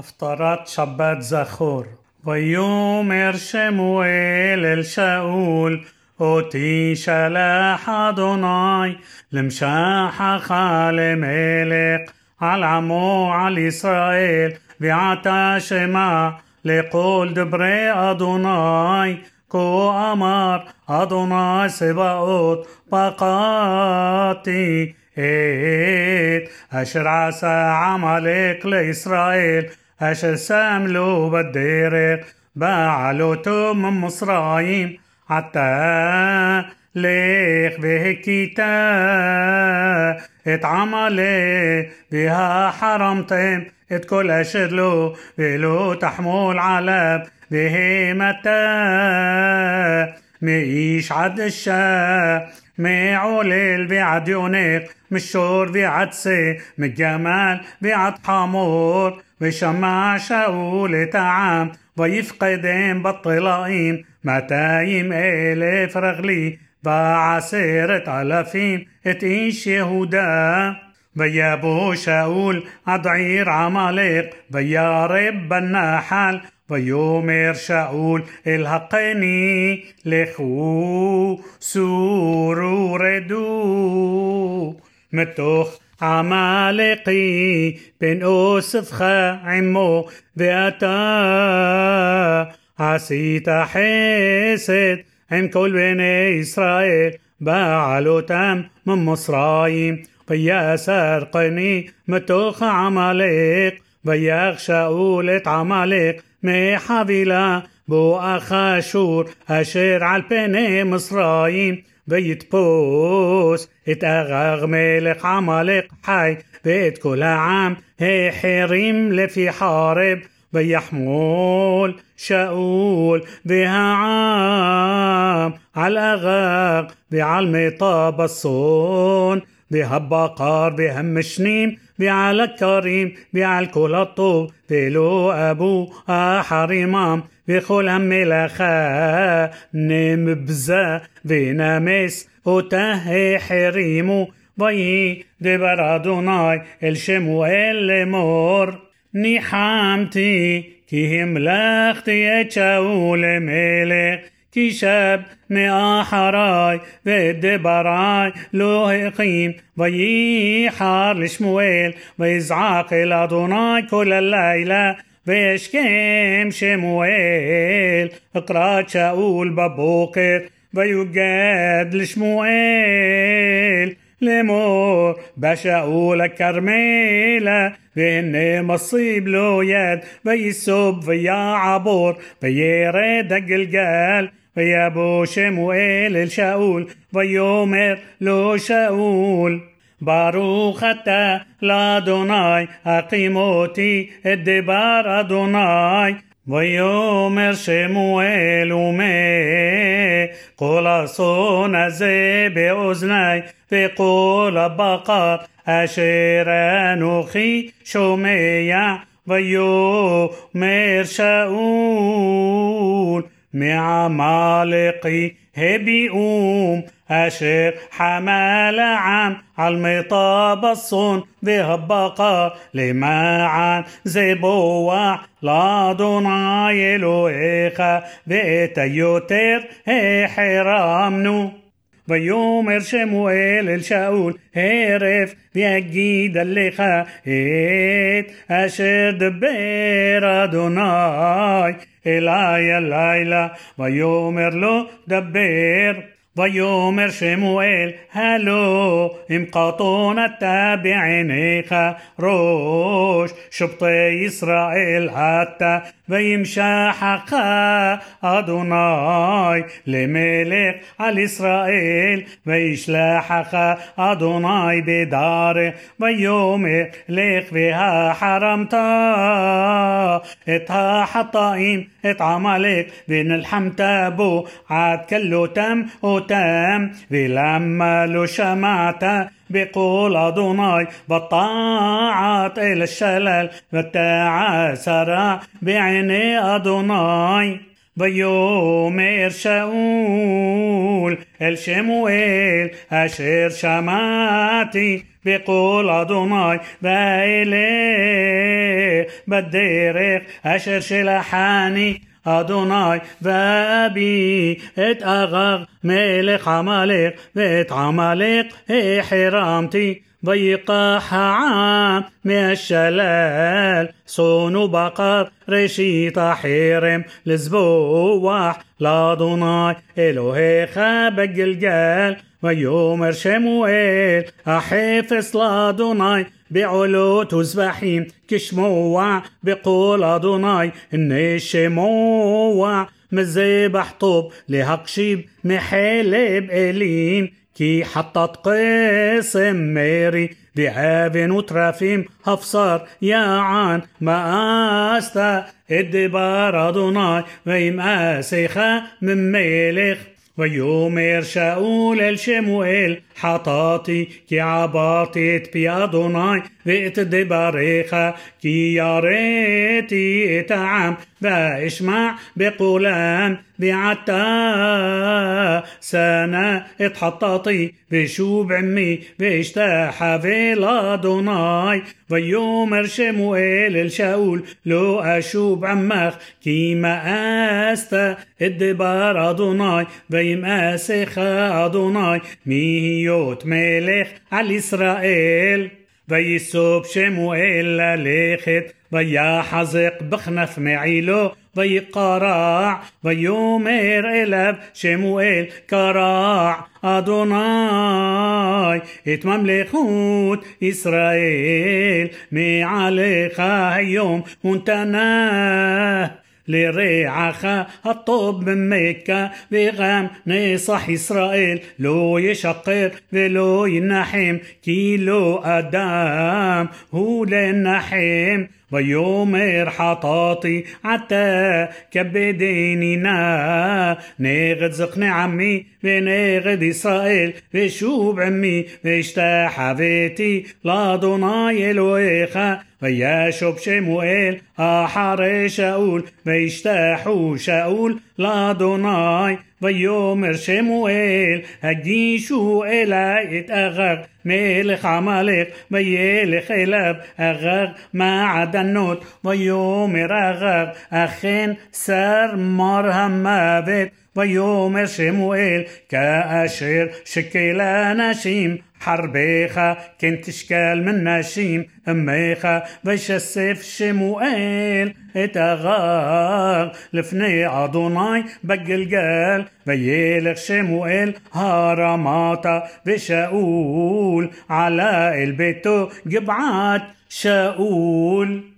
הפטרת שבת זכור. ויאמר שמואל אל שאול אותי שלח אדוני למשחך למלך על עמו על ישראל ועתה שמע לכל דברי אדוני כה אמר אדוני צבאות פקדתי את אשר עשה עמלק לישראל هشساملو بالديرق بعلوتو من مصرايم. حتى ليخ به كتاب اتعمل بها حرمتم طيب. اتكل اشدلو بلو تحمول علب متى. ميش عد الشا معولل بعد يونيق. مشور بعد سي مجمال بعد حمور מגמל ועד חמור ושמע שאול את העם ויפקדם בטלאים מאתיים אלף רגלי ועשרת אלפים את איש יהודה ויבוא שאול עד עיר עמלק וירב בנחל ויאמר שאול אל הקני לכו סורו רדו מתוך עמלקי בן אוספך עמו ואתה עשית חסד עם כל בני ישראל בעלותם ממצרים ויסר קני מתוך עמלק ויח שאול את עמלק מחבילה בואך אשור אשר על פני מצרים ויתפוס את אגג מלך עמלק חי ואת כל העם החרים לפי חרב ויחמול שאול והעם על אגג ועל מיטב הצאן והבקר והמשנים ועל הכרים ועל כל הטוב ולא אבו החרימם וכל המלאכה נמבזה ונמס אותה החרימו ויהי דבר אדוני אל שמואל לאמור ניחמתי כי המלכתי את שאול למלך כי שב מאחרי ודברי לא הקים וייחר לשמואל ויזעק אל אדוני כל הלילה וישכם שמואל אקראת שאול בבוקר ויוגד לשמואל לאמור בשאול הכרמלה והנה מסיב לו יד ויסוב ויעבור וירד הגלגל ויבוא שמואל אל שאול ויאמר לו שאול ברוך אתה לאדוני הקים אותי את דבר אדוני ויאמר שמואל ומה כל אסון הזה באוזני וכל הבקר אשר אנוכי שומע ויאמר שאול مع مالقي هبيقوم أشيق حمال عم علمي طابصون بهبقى لما عن زبوع لادون عايلو إيخا بيتا يوتر إحرامنو ויאמר שמואל אל שאול הרף ויגיד עליך את אשר דבר אדוני אלי הלילה. ויאמר לו דבר ויאמר שמואל הלא אם קטון אתה בעיניך ראש שבטי ישראל אתה וימשחך אדוני למלך על ישראל וישלחך אדוני בדרך ויאמר לך והחרמת את החטאים את עמלק ונלחמת בו עד כלותם אותם ולמה לא שמעת بقول أدوناي بالطاعات إلى الشلل والتعاسر بعيني أدوناي ויאמר שאול אל שמואל אשר שמעתי בקול אדוני ואלה בדרך אשר שלחני אדוני ואבי את אגג מלך עמלק ואת עמלק החרמתי ويقاح عام من الشلال صون بقر رشيط حيرم لزبوح لا ضناي إلهيخ بقلقال ويومر شموئيل أحفظ لا ضناي بعلو تزبحين كشموع بقول أدوناي إن شموع مزيبح طوب لهقشيب محلب إلين كي حطت قسم ميري بهافن وترافيم هفصار يا عان ما أستا الدبار أدوناي ويم آسيخا من ميلخ ויאמר שאול אל שמואל חטאתי כי עברתי את פי אדוני ואת דבריך כי יראתי את העם ואשמע בקולם ועתה שא נא את חטאתי ושוב עמי ואשתחווה לאדוני ויאמר שמואל אל שאול לא אשוב עמך כי מאסתה את דבר אדוני וימאסך אדוני מהיות מלך על ישראל ויסוב שמואל ללכת, ויחזק בכנף מעילו, ויקרע, ויאמר אליו שמואל קרע, אדוני את ממלכות ישראל, מעליך היום ונתנה. لريعخ الطب من مكة بغام نصح إسرائيل لو يشقر ولو ينحم كيلو أدام هو للنحم ويومر حطاطي عتا كبديننا ناغد زقن عمي وناغد إسرائيل وشوب عمي واشتاح بيتي لا دوناي الويخا וישוב שמואל אחרי שאול, וישתחו שאול לאדוני, ויאמר שמואל, הגישו אלי את אגג, מלך עמלק, וילך אליו אגג מעדנות, ויאמר אגג, אכן שר מר המוות. ויאמר שמואל כאשר שכלה נשים חרבך כן תשכל מנשים אמך וישסף שמואל את אגג לפני אדוני בגלגל וילך שמואל הרמתה ושאול עלה אל ביתו גבעת شاول